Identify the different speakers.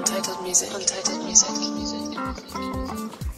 Speaker 1: Untitled Music. Untitled Music. Music.